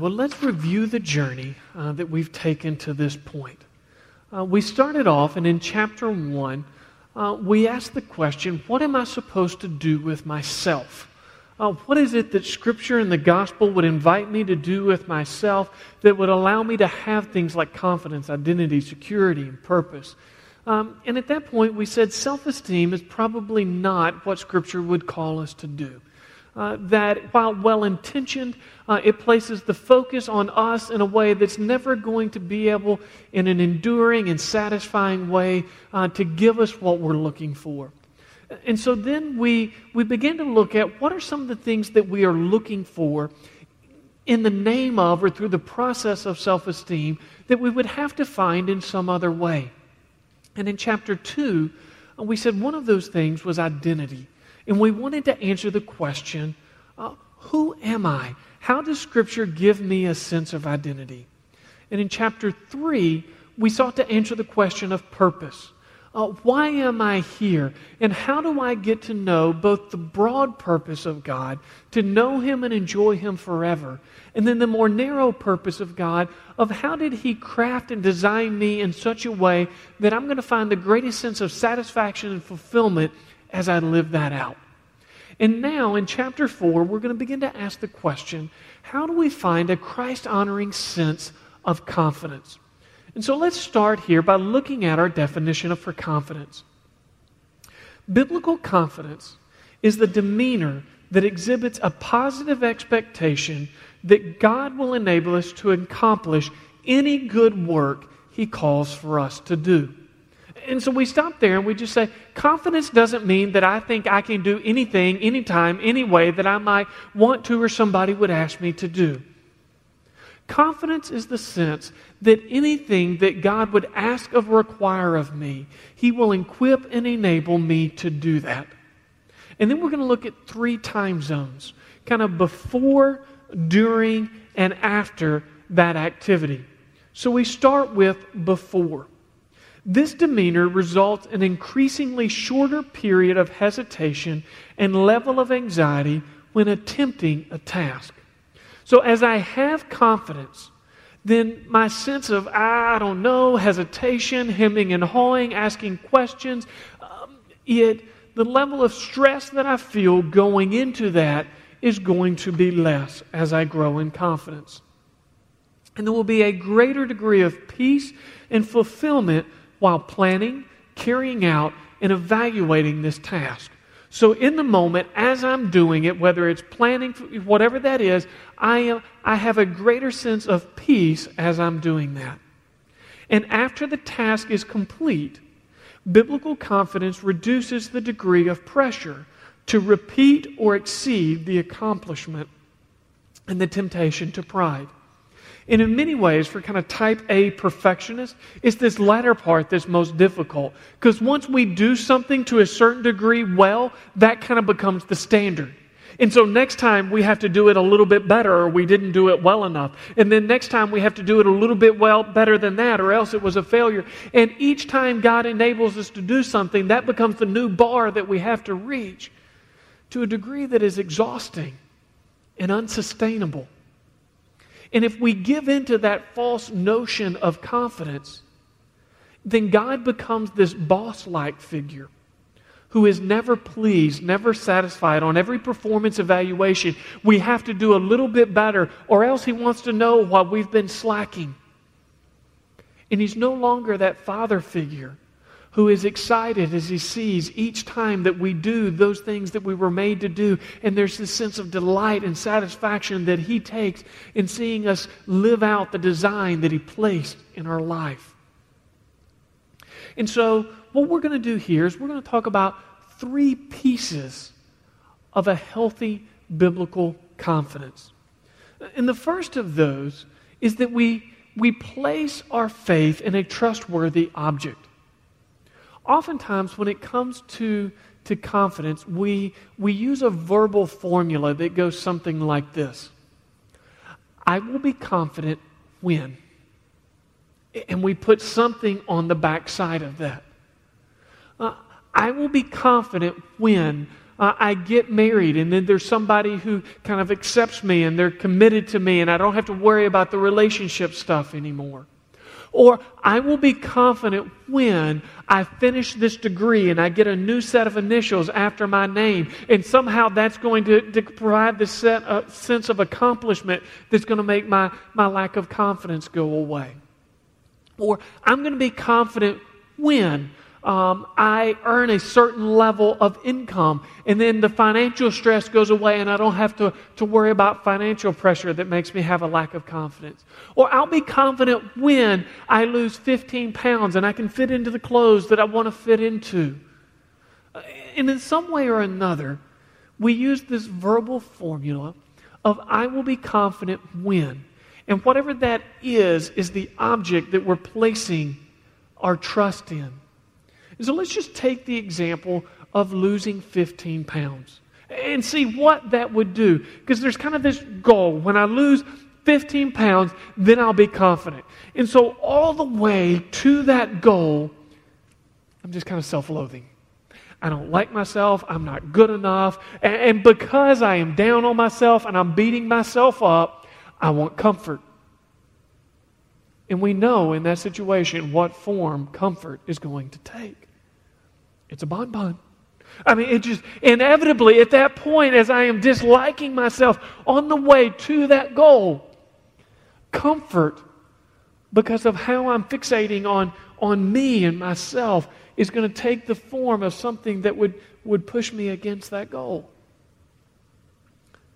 Well, let's review the journey uh, that we've taken to this point. Uh, we started off, and in chapter 1, uh, we asked the question what am I supposed to do with myself? Uh, what is it that Scripture and the gospel would invite me to do with myself that would allow me to have things like confidence, identity, security, and purpose? Um, and at that point, we said self esteem is probably not what Scripture would call us to do uh, that while well intentioned, uh, it places the focus on us in a way that's never going to be able, in an enduring and satisfying way, uh, to give us what we're looking for. And so then we, we begin to look at what are some of the things that we are looking for in the name of or through the process of self esteem that we would have to find in some other way. And in chapter 2, we said one of those things was identity. And we wanted to answer the question uh, who am I? How does Scripture give me a sense of identity? And in chapter 3, we sought to answer the question of purpose. Uh, why am I here? And how do I get to know both the broad purpose of God, to know Him and enjoy Him forever, and then the more narrow purpose of God, of how did He craft and design me in such a way that I'm going to find the greatest sense of satisfaction and fulfillment as I live that out. And now in chapter 4, we're going to begin to ask the question how do we find a Christ honoring sense of confidence? And so let's start here by looking at our definition of for confidence. Biblical confidence is the demeanor that exhibits a positive expectation that God will enable us to accomplish any good work He calls for us to do and so we stop there and we just say, confidence doesn't mean that I think I can do anything, anytime, any way that I might want to or somebody would ask me to do. Confidence is the sense that anything that God would ask of or require of me, He will equip and enable me to do that. And then we're going to look at three time zones, kind of before, during, and after that activity. So we start with before. This demeanor results in increasingly shorter period of hesitation and level of anxiety when attempting a task. So, as I have confidence, then my sense of, I don't know, hesitation, hemming and hawing, asking questions, um, it, the level of stress that I feel going into that is going to be less as I grow in confidence. And there will be a greater degree of peace and fulfillment while planning, carrying out, and evaluating this task. So, in the moment, as I'm doing it, whether it's planning, whatever that is, I, am, I have a greater sense of peace as I'm doing that. And after the task is complete, biblical confidence reduces the degree of pressure to repeat or exceed the accomplishment and the temptation to pride. And in many ways, for kind of type A perfectionists, it's this latter part that's most difficult. Because once we do something to a certain degree well, that kind of becomes the standard. And so next time we have to do it a little bit better or we didn't do it well enough. And then next time we have to do it a little bit well better than that or else it was a failure. And each time God enables us to do something, that becomes the new bar that we have to reach to a degree that is exhausting and unsustainable. And if we give into that false notion of confidence, then God becomes this boss like figure who is never pleased, never satisfied on every performance evaluation. We have to do a little bit better, or else he wants to know why we've been slacking. And he's no longer that father figure who is excited as he sees each time that we do those things that we were made to do. And there's this sense of delight and satisfaction that he takes in seeing us live out the design that he placed in our life. And so, what we're going to do here is we're going to talk about three pieces of a healthy biblical confidence. And the first of those is that we, we place our faith in a trustworthy object. Oftentimes, when it comes to, to confidence, we, we use a verbal formula that goes something like this I will be confident when. And we put something on the backside of that. Uh, I will be confident when uh, I get married and then there's somebody who kind of accepts me and they're committed to me and I don't have to worry about the relationship stuff anymore. Or I will be confident when I finish this degree and I get a new set of initials after my name. And somehow that's going to, to provide this set, uh, sense of accomplishment that's going to make my, my lack of confidence go away. Or I'm going to be confident when um, I earn a certain level of income, and then the financial stress goes away, and I don't have to, to worry about financial pressure that makes me have a lack of confidence. Or I'll be confident when I lose 15 pounds and I can fit into the clothes that I want to fit into. And in some way or another, we use this verbal formula of I will be confident when. And whatever that is, is the object that we're placing our trust in. So let's just take the example of losing 15 pounds and see what that would do. Because there's kind of this goal when I lose 15 pounds, then I'll be confident. And so, all the way to that goal, I'm just kind of self loathing. I don't like myself. I'm not good enough. And, because I am down on myself and I'm beating myself up, I want comfort. And we know in that situation what form comfort is going to take. It's a bonbon. I mean, it just inevitably at that point, as I am disliking myself on the way to that goal, comfort because of how I'm fixating on, on me and myself is going to take the form of something that would, would push me against that goal.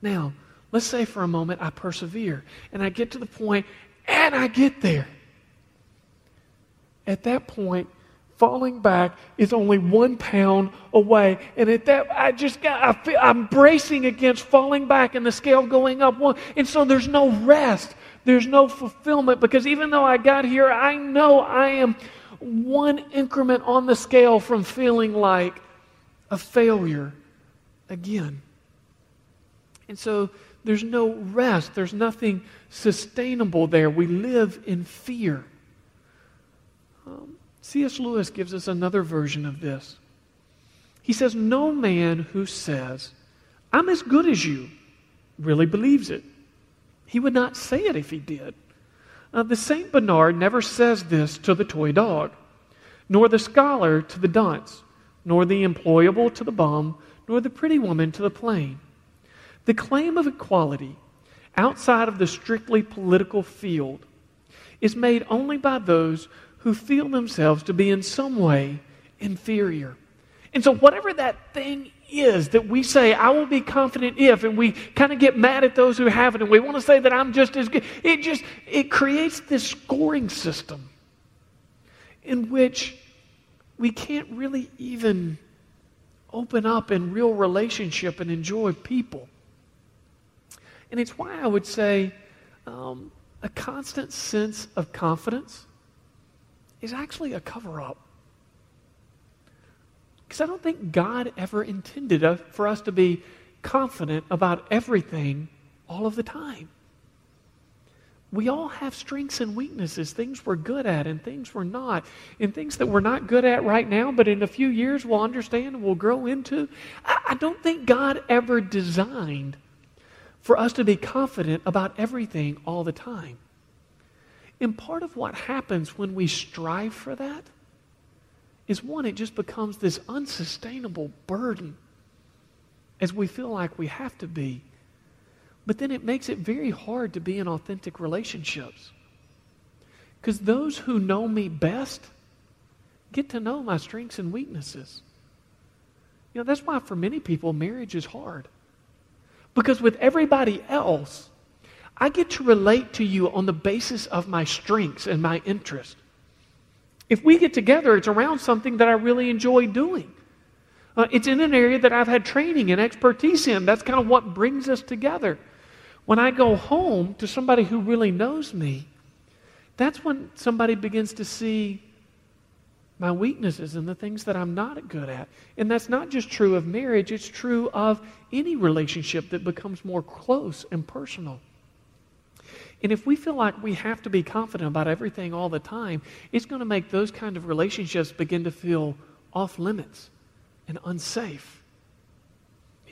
Now, let's say for a moment I persevere and I get to the point and I get there. At that point, falling back is only one pound away. And at that, I just got, I feel, I'm bracing against falling back and the scale going up one. And so there's no rest. There's no fulfillment because even though I got here, I know I am one increment on the scale from feeling like a failure again. And so there's no rest. There's nothing sustainable there. We live in fear. Um, C.S. Lewis gives us another version of this. He says, No man who says, I'm as good as you, really believes it. He would not say it if he did. Uh, the St. Bernard never says this to the toy dog, nor the scholar to the dunce, nor the employable to the bum, nor the pretty woman to the plain. The claim of equality outside of the strictly political field is made only by those who feel themselves to be in some way inferior. And so, whatever that thing is that we say, I will be confident if, and we kind of get mad at those who have it, and we want to say that I'm just as good, it just, it creates this scoring system in which we can't really even open up in real relationship and enjoy people. And it's why I would say um, a constant sense of confidence is actually a cover up. Because I don't think God ever intended for us to be confident about everything all of the time. We all have strengths and weaknesses, things we're good at and things we're not, and things that we're not good at right now, but in a few years we'll understand and we'll grow into. I, I don't think God ever designed for us to be confident about everything all the time. And part of what happens when we strive for that is one, it just becomes this unsustainable burden as we feel like we have to be. But then it makes it very hard to be in authentic relationships. Because those who know me best get to know my strengths and weaknesses. You know, that's why for many people, marriage is hard. Because with everybody else, I get to relate to you on the basis of my strengths and my interests. If we get together, it's around something that I really enjoy doing. Uh, it's in an area that I've had training and expertise in. That's kind of what brings us together. When I go home to somebody who really knows me, that's when somebody begins to see my weaknesses and the things that I'm not good at. And that's not just true of marriage, it's true of any relationship that becomes more close and personal. And if we feel like we have to be confident about everything all the time, it's going to make those kind of relationships begin to feel off limits and unsafe.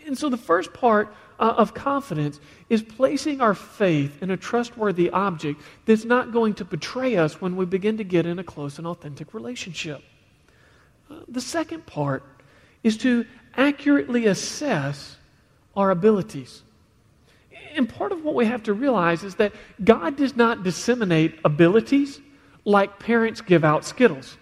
And so the first part uh, of confidence is placing our faith in a trustworthy object that's not going to betray us when we begin to get in a close and authentic relationship. Uh, the second part is to accurately assess our abilities. And part of what we have to realize is that God does not disseminate abilities like parents give out Skittles.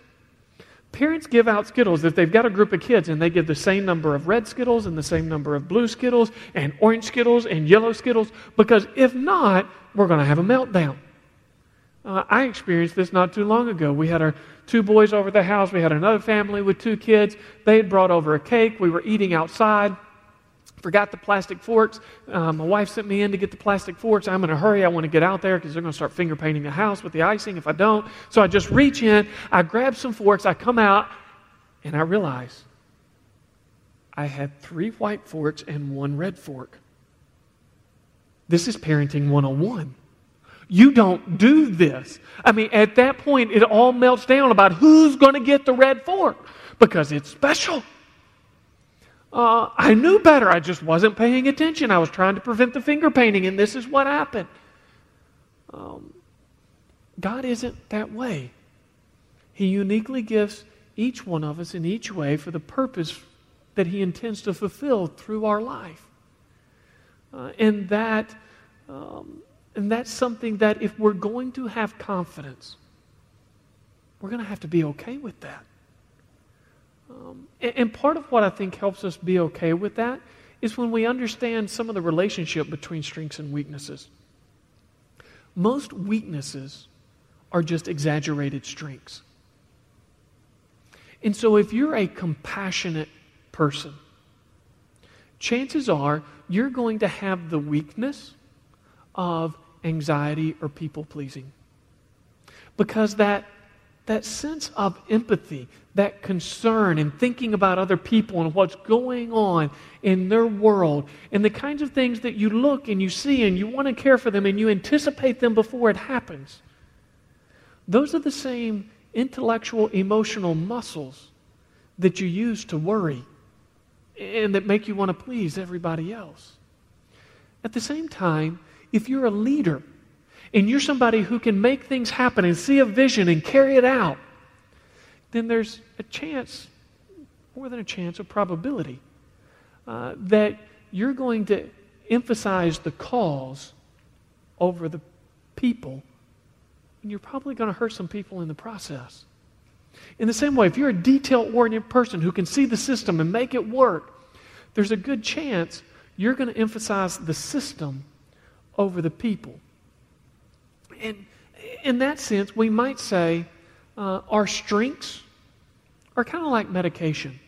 Parents give out Skittles if they've got a group of kids and they give the same number of red Skittles and the same number of blue Skittles and orange Skittles and yellow Skittles, because if not, we're going to have a meltdown. Uh, I experienced this not too long ago. We had our two boys over the house. We had another family with two kids. They had brought over a cake. We were eating outside. Forgot the plastic forks. Um, my wife sent me in to get the plastic forks. I'm in a hurry. I want to get out there because they're going to start finger painting the house with the icing if I don't. So I just reach in, I grab some forks, I come out, and I realize I had three white forks and one red fork. This is parenting 101. You don't do this. I mean, at that point, it all melts down about who's going to get the red fork because it's special. Uh, I knew better. I just wasn't paying attention. I was trying to prevent the finger painting, and this is what happened. Um, God isn't that way. He uniquely gives each one of us in each way for the purpose that He intends to fulfill through our life. Uh, and that. Um, and that's something that if we're going to have confidence, we're going to have to be okay with that. Um, and, and part of what I think helps us be okay with that is when we understand some of the relationship between strengths and weaknesses. Most weaknesses are just exaggerated strengths. And so if you're a compassionate person, chances are you're going to have the weakness of anxiety or people pleasing. Because that that sense of empathy, that concern, and thinking about other people and what's going on in their world, and the kinds of things that you look and you see and you want to care for them and you anticipate them before it happens. Those are the same intellectual, emotional muscles that you use to worry and that make you want to please everybody else. At the same time, if you're a leader, and you're somebody who can make things happen and see a vision and carry it out, then there's a chance, more than a chance, a probability, uh, that you're going to emphasize the cause over the people, and you're probably going to hurt some people in the process. In the same way, if you're a detail oriented person who can see the system and make it work, there's a good chance you're going to emphasize the system over the people. And in that sense, we might say uh, our strengths are kind of like medication.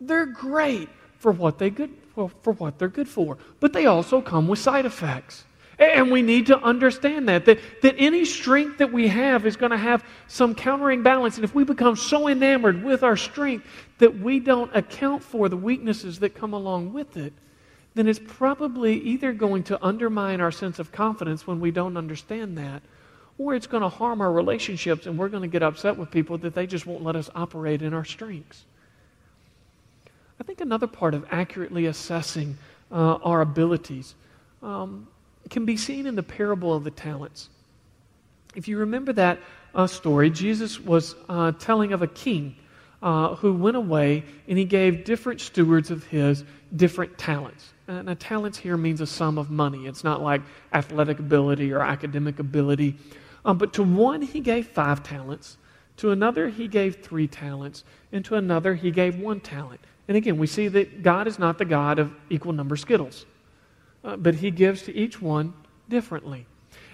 They're great for what they good for, for what they're good for, but they also come with side effects. And we need to understand that, that, that any strength that we have is going to have some countering balance. And if we become so enamored with our strength that we don't account for the weaknesses that come along with it, then it's probably either going to undermine our sense of confidence when we don't understand that, or it's going to harm our relationships and we're going to get upset with people that they just won't let us operate in our strengths. I think another part of accurately assessing uh, our abilities um, can be seen in the parable of the talents. If you remember that uh, story, Jesus was uh, telling of a king uh, who went away and he gave different stewards of his different talents. And a talents here means a sum of money. It's not like athletic ability or academic ability. Um, but to one, he gave five talents. To another, he gave three talents. And to another, he gave one talent. And again, we see that God is not the God of equal number Skittles, uh, but he gives to each one differently.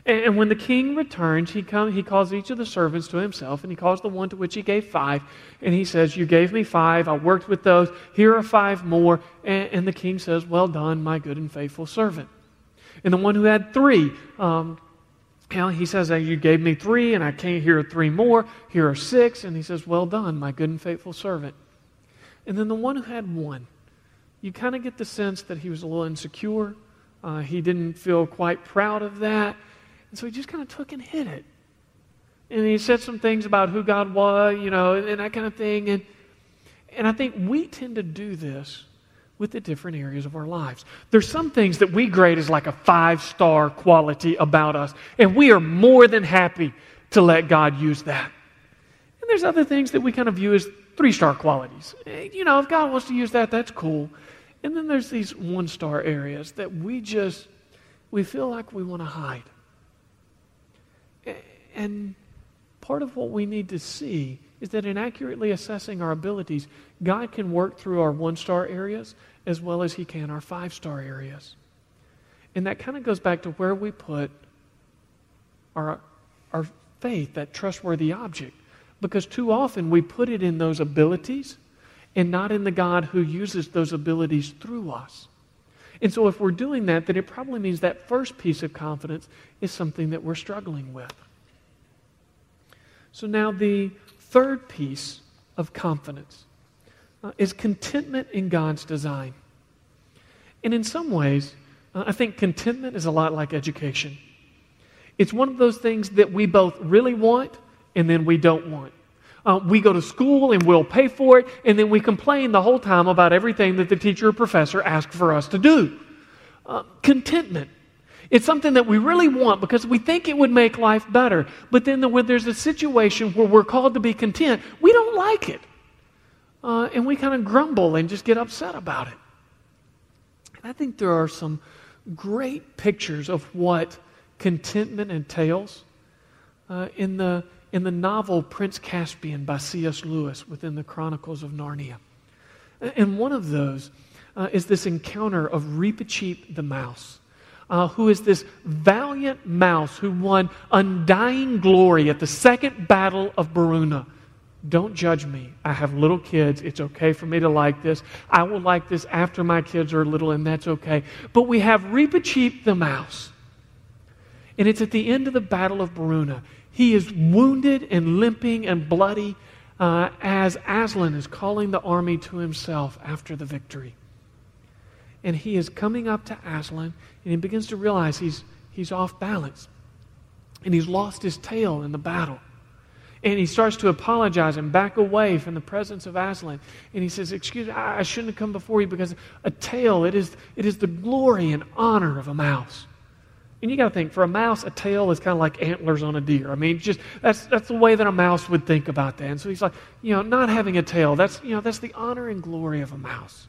And, and when the king returns, he, come, he calls each of the servants to himself, and he calls the one to which he gave five, and he says, You gave me five, I worked with those, here are five more. And, and the king says, Well done, my good and faithful servant. And the one who had three, um, he says, You gave me three, and I can't hear three more. Here are six. And he says, Well done, my good and faithful servant. And then the one who had one, you kind of get the sense that he was a little insecure. Uh, he didn't feel quite proud of that. And so he just kind of took and hid it. And he said some things about who God was, you know, and that kind of thing. And, and I think we tend to do this with the different areas of our lives. There's some things that we grade as like a five star quality about us, and we are more than happy to let God use that. And there's other things that we kind of view as three star qualities. Eh, you know, if God wants to use that, that's cool. And then there's these one star areas that we just, we feel like we want to hide. And part of what we need to see is that in accurately assessing our abilities, God can work through our one star areas as well as He can our five star areas. And that kind of goes back to where we put our, our faith, that trustworthy object. Because too often we put it in those abilities and not in the God who uses those abilities through us. And so if we're doing that, then it probably means that first piece of confidence is something that we're struggling with. So now the third piece of confidence uh, is contentment in God's design. And in some ways, uh, I think contentment is a lot like education. It's one of those things that we both really want and then we don't want. Uh, we go to school and we'll pay for it, and then we complain the whole time about everything that the teacher or professor asked for us to do. Uh, contentment. It's something that we really want because we think it would make life better. But then when there's a situation where we're called to be content, we don't like it. Uh, and we kind of grumble and just get upset about it. And I think there are some great pictures of what contentment entails uh, in, the, in the novel Prince Caspian by C.S. Lewis within the Chronicles of Narnia. And one of those uh, is this encounter of Reepicheep the mouse uh, who is this valiant mouse who won undying glory at the second battle of Beruna. Don't judge me. I have little kids. It's okay for me to like this. I will like this after my kids are little, and that's okay. But we have Reepicheep the mouse. And it's at the end of the Battle of Beruna. He is wounded and limping and bloody uh, as Aslan is calling the army to himself after the victory and he is coming up to Aslan, and he begins to realize he's, he's off balance. And he's lost his tail in the battle. And he starts to apologize and back away from the presence of Aslan. And he says, Excuse me, I shouldn't have come before you because a tail, it is, it is the glory and honor of a mouse. And you got to think, for a mouse, a tail is kind of like antlers on a deer. I mean, just that's, that's the way that a mouse would think about that. And so he's like, you know, not having a tail, that's, you know, that's the honor and glory of a mouse.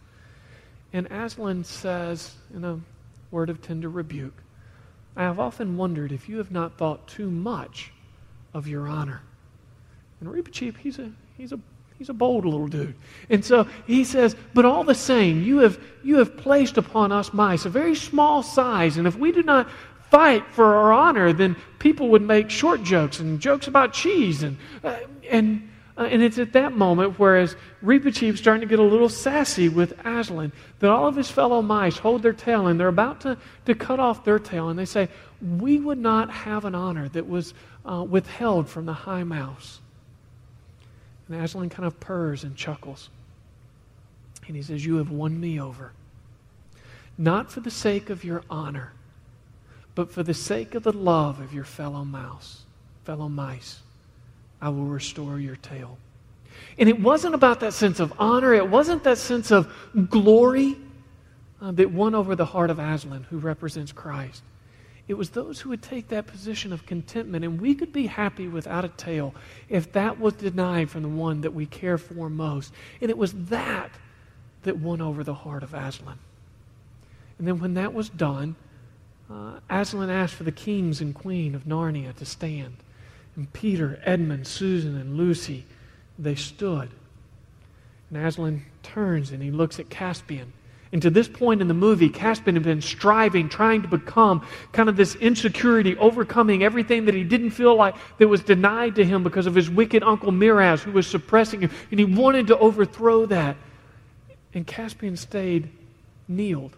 And Aslan says, in a word of tender rebuke, I have often wondered if you have not thought too much of your honor. And Reepicheep, he's a, he's a, he's a bold little dude. And so he says, But all the same, you have, you have placed upon us mice a very small size, and if we do not fight for our honor, then people would make short jokes and jokes about cheese. And, uh, and uh, and it's at that moment, whereas Reepicheep's starting to get a little sassy with Aslan, that all of his fellow mice hold their tail and they're about to, to cut off their tail. And they say, We would not have an honor that was uh, withheld from the high mouse. And Aslan kind of purrs and chuckles. And he says, You have won me over. Not for the sake of your honor, but for the sake of the love of your fellow mouse, fellow mice. I will restore your tail. And it wasn't about that sense of honor, it wasn't that sense of glory uh, that won over the heart of Aslan, who represents Christ. It was those who would take that position of contentment, and we could be happy without a tail if that was denied from the one that we care for most. And it was that that won over the heart of Aslan. And then when that was done, uh, Aslan asked for the kings and queen of Narnia to stand. And Peter, Edmund, Susan, and Lucy, they stood. And Aslan turns and he looks at Caspian. And to this point in the movie, Caspian had been striving, trying to become kind of this insecurity, overcoming everything that he didn't feel like that was denied to him because of his wicked uncle Miraz, who was suppressing him. And he wanted to overthrow that. And Caspian stayed kneeled.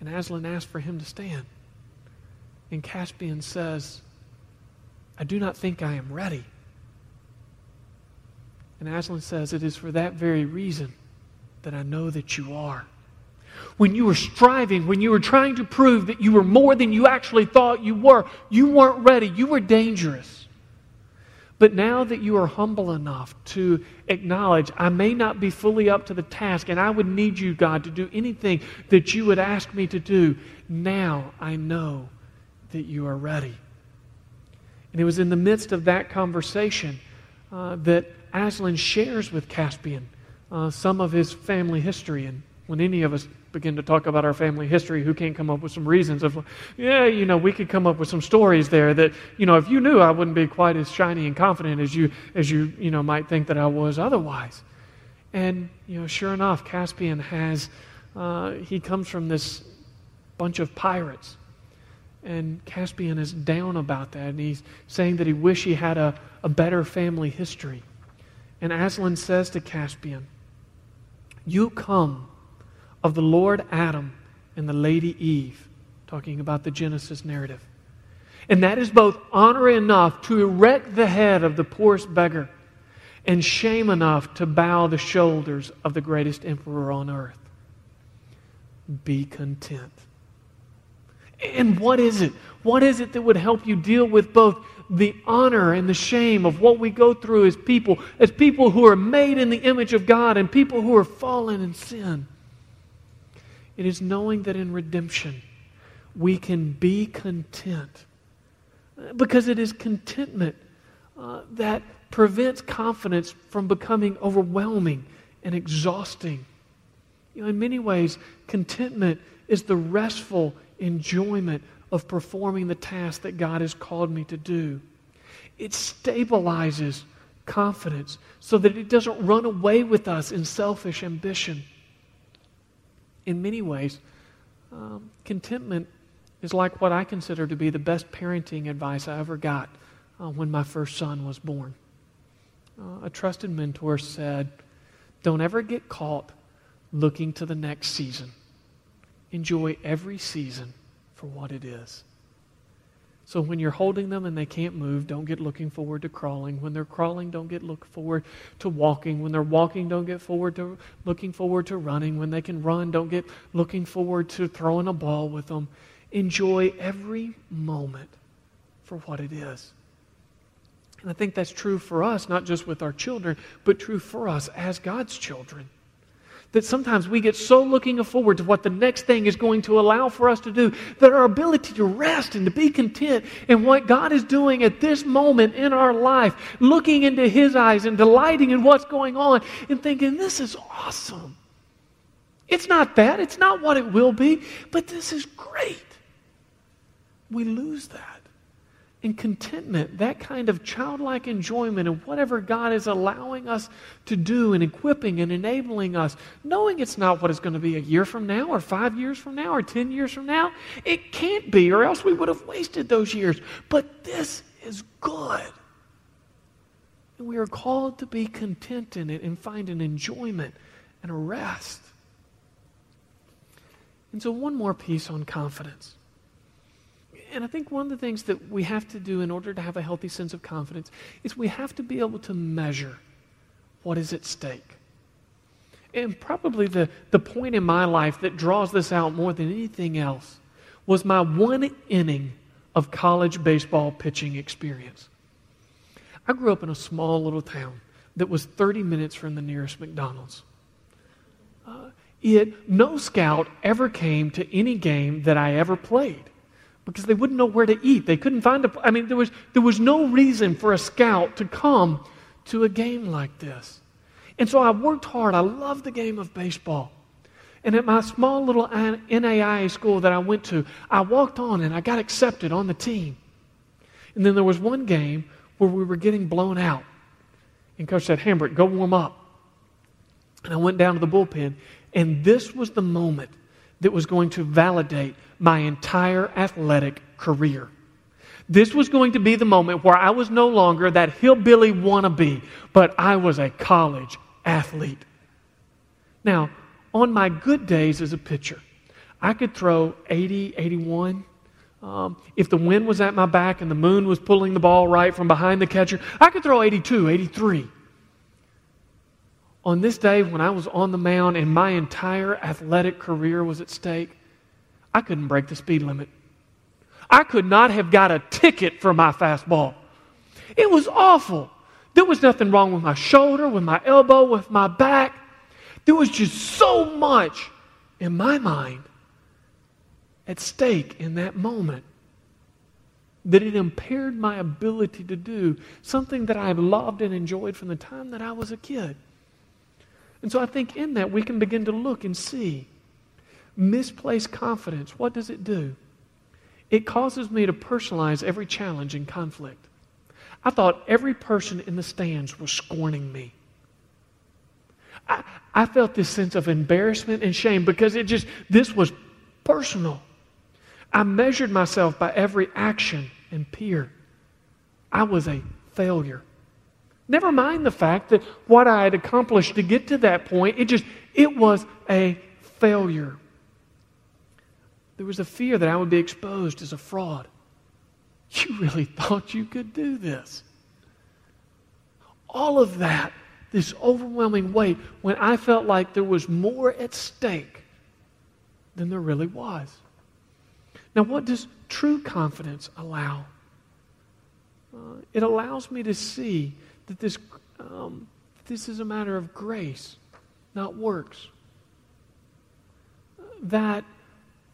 And Aslan asked for him to stand. And Caspian says, I do not think I am ready. And Aslan says, It is for that very reason that I know that you are. When you were striving, when you were trying to prove that you were more than you actually thought you were, you weren't ready. You were dangerous. But now that you are humble enough to acknowledge, I may not be fully up to the task, and I would need you, God, to do anything that you would ask me to do, now I know that you are ready. And it was in the midst of that conversation uh, that Aslan shares with Caspian uh, some of his family history. And when any of us begin to talk about our family history, who can't come up with some reasons of, yeah, you know, we could come up with some stories there that, you know, if you knew, I wouldn't be quite as shiny and confident as you, as you, you know, might think that I was otherwise. And, you know, sure enough, Caspian has, uh, he comes from this bunch of pirates. And Caspian is down about that. And he's saying that he wish he had a, a better family history. And Aslan says to Caspian, You come of the Lord Adam and the Lady Eve, talking about the Genesis narrative. And that is both honor enough to erect the head of the poorest beggar and shame enough to bow the shoulders of the greatest emperor on earth. Be content. And what is it? What is it that would help you deal with both the honor and the shame of what we go through as people, as people who are made in the image of God and people who are fallen in sin? It is knowing that in redemption we can be content. Because it is contentment uh, that prevents confidence from becoming overwhelming and exhausting. You know, in many ways, contentment is the restful enjoyment of performing the task that God has called me to do. It stabilizes confidence so that it doesn't run away with us in selfish ambition in many ways, um, contentment is like what I consider to be the best parenting advice I ever got uh, when my first son was born. Uh, a trusted mentor said, Don't ever get caught looking to the next season. Enjoy every season for what it is. So when you're holding them and they can't move, don't get looking forward to crawling. When they're crawling, don't get look forward to walking. When they're walking, don't get forward to looking forward to running. When they can run, don't get looking forward to throwing a ball with them. Enjoy every moment for what it is. And I think that's true for us, not just with our children, but true for us as God's children that sometimes we get so looking forward to what the next thing is going to allow for us to do that our ability to rest and to be content in what God is doing at this moment in our life, looking into His eyes and delighting in what's going on and thinking, this is awesome. It's not bad, it's not what it will be, but this is great. We lose that and contentment, that kind of childlike enjoyment in whatever God is allowing us to do and equipping and enabling us, knowing it's not what it's going to be a year from now or five years from now or 10 years from now. It can't be, or else we would have wasted those years. But this is good. And we are called to be content in it and find an enjoyment and a rest. And so, one more piece on confidence and I think one of the things that we have to do in order to have a healthy sense of confidence is we have to be able to measure what is at stake. And probably the, the point in my life that draws this out more than anything else was my one inning of college baseball pitching experience. I grew up in a small little town that was 30 minutes from the nearest McDonald's. Uh, it, no scout ever came to any game that I ever played because they wouldn't know where to eat. They couldn't find a I mean there was there was no reason for a scout to come to a game like this. And so I worked hard. I loved the game of baseball. And at my small little NAIA school that I went to, I walked on and I got accepted on the team. And then there was one game where we were getting blown out. And coach said, Hambrick, go warm up. And I went down to the bullpen And this was the moment that was going to validate my entire athletic career. This was going to be the moment where I was no longer that hillbilly wannabe, but I was a college athlete. Now, on my good days as a pitcher, I could throw 80, 81. Um, if the wind was at my back and the moon was pulling the ball right from behind the catcher, I could throw 82, 83. On this day, when I was on the mound and my entire athletic career was at stake, I couldn't break the speed limit. I could not have got a ticket for my fastball. It was awful. There was nothing wrong with my shoulder, with my elbow, with my back. There was just so much in my mind at stake in that moment that it impaired my ability to do something that I've loved and enjoyed from the time that I was a kid. And so I think in that we can begin to look and see misplaced confidence. What does it do? It causes me to personalize every challenge and conflict. I thought every person in the stands was scorning me. I, I felt this sense of embarrassment and shame because it just, this was personal. I measured myself by every action and peer. I was a failure. Never mind the fact that what I had accomplished to get to that point, it just, it was a failure. There was a fear that I would be exposed as a fraud. You really thought you could do this. All of that, this overwhelming weight, when I felt like there was more at stake than there really was. Now, what does true confidence allow? Uh, it allows me to see that this, um, this is a matter of grace, not works. That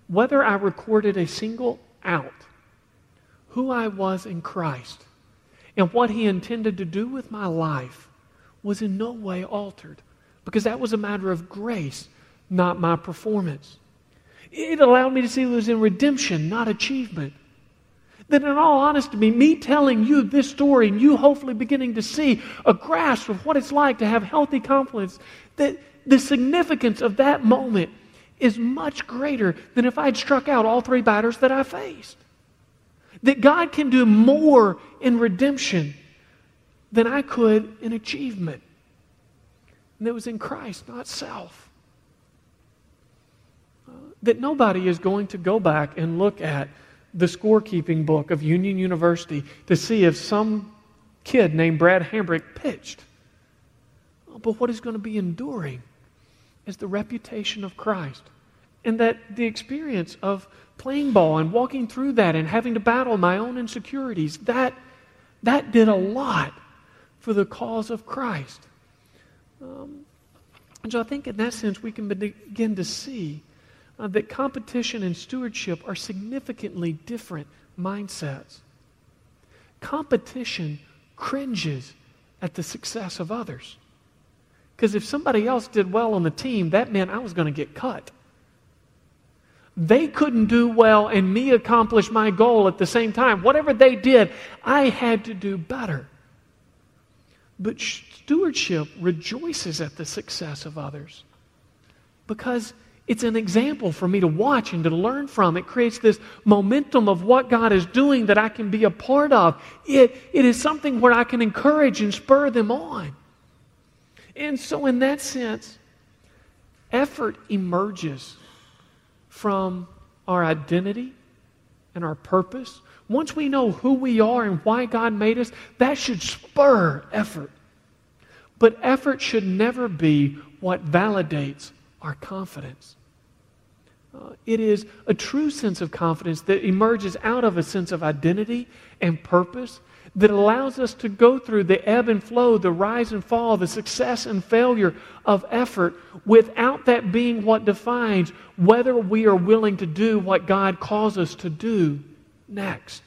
whether I recorded a single out, who I was in Christ and what He intended to do with my life was in no way altered because that was a matter of grace, not my performance. It allowed me to see it was in redemption, not achievement. That, in all honesty, me telling you this story and you hopefully beginning to see a grasp of what it's like to have healthy confidence, that the significance of that moment is much greater than if I'd struck out all three batters that I faced. That God can do more in redemption than I could in achievement. And it was in Christ, not self. Uh, that nobody is going to go back and look at the scorekeeping book of Union University to see if some kid named Brad Hambrick pitched. Oh, but what is going to be enduring is the reputation of Christ. And that the experience of playing ball and walking through that and having to battle my own insecurities, that, that did a lot for the cause of Christ. Um, and so I think in that sense we can begin to see uh, that competition and stewardship are significantly different mindsets. Competition cringes at the success of others. Because if somebody else did well on the team, that meant I was going to get cut. They couldn't do well and me accomplish my goal at the same time. Whatever they did, I had to do better. But stewardship rejoices at the success of others because it's an example for me to watch and to learn from. It creates this momentum of what God is doing that I can be a part of. It, it is something where I can encourage and spur them on. And so, in that sense, effort emerges from our identity and our purpose. Once we know who we are and why God made us, that should spur effort. But effort should never be what validates our confidence. Uh, it is a true sense of confidence that emerges out of a sense of identity and purpose that allows us to go through the ebb and flow, the rise and fall, the success and failure of effort without that being what defines whether we are willing to do what God calls us to do next.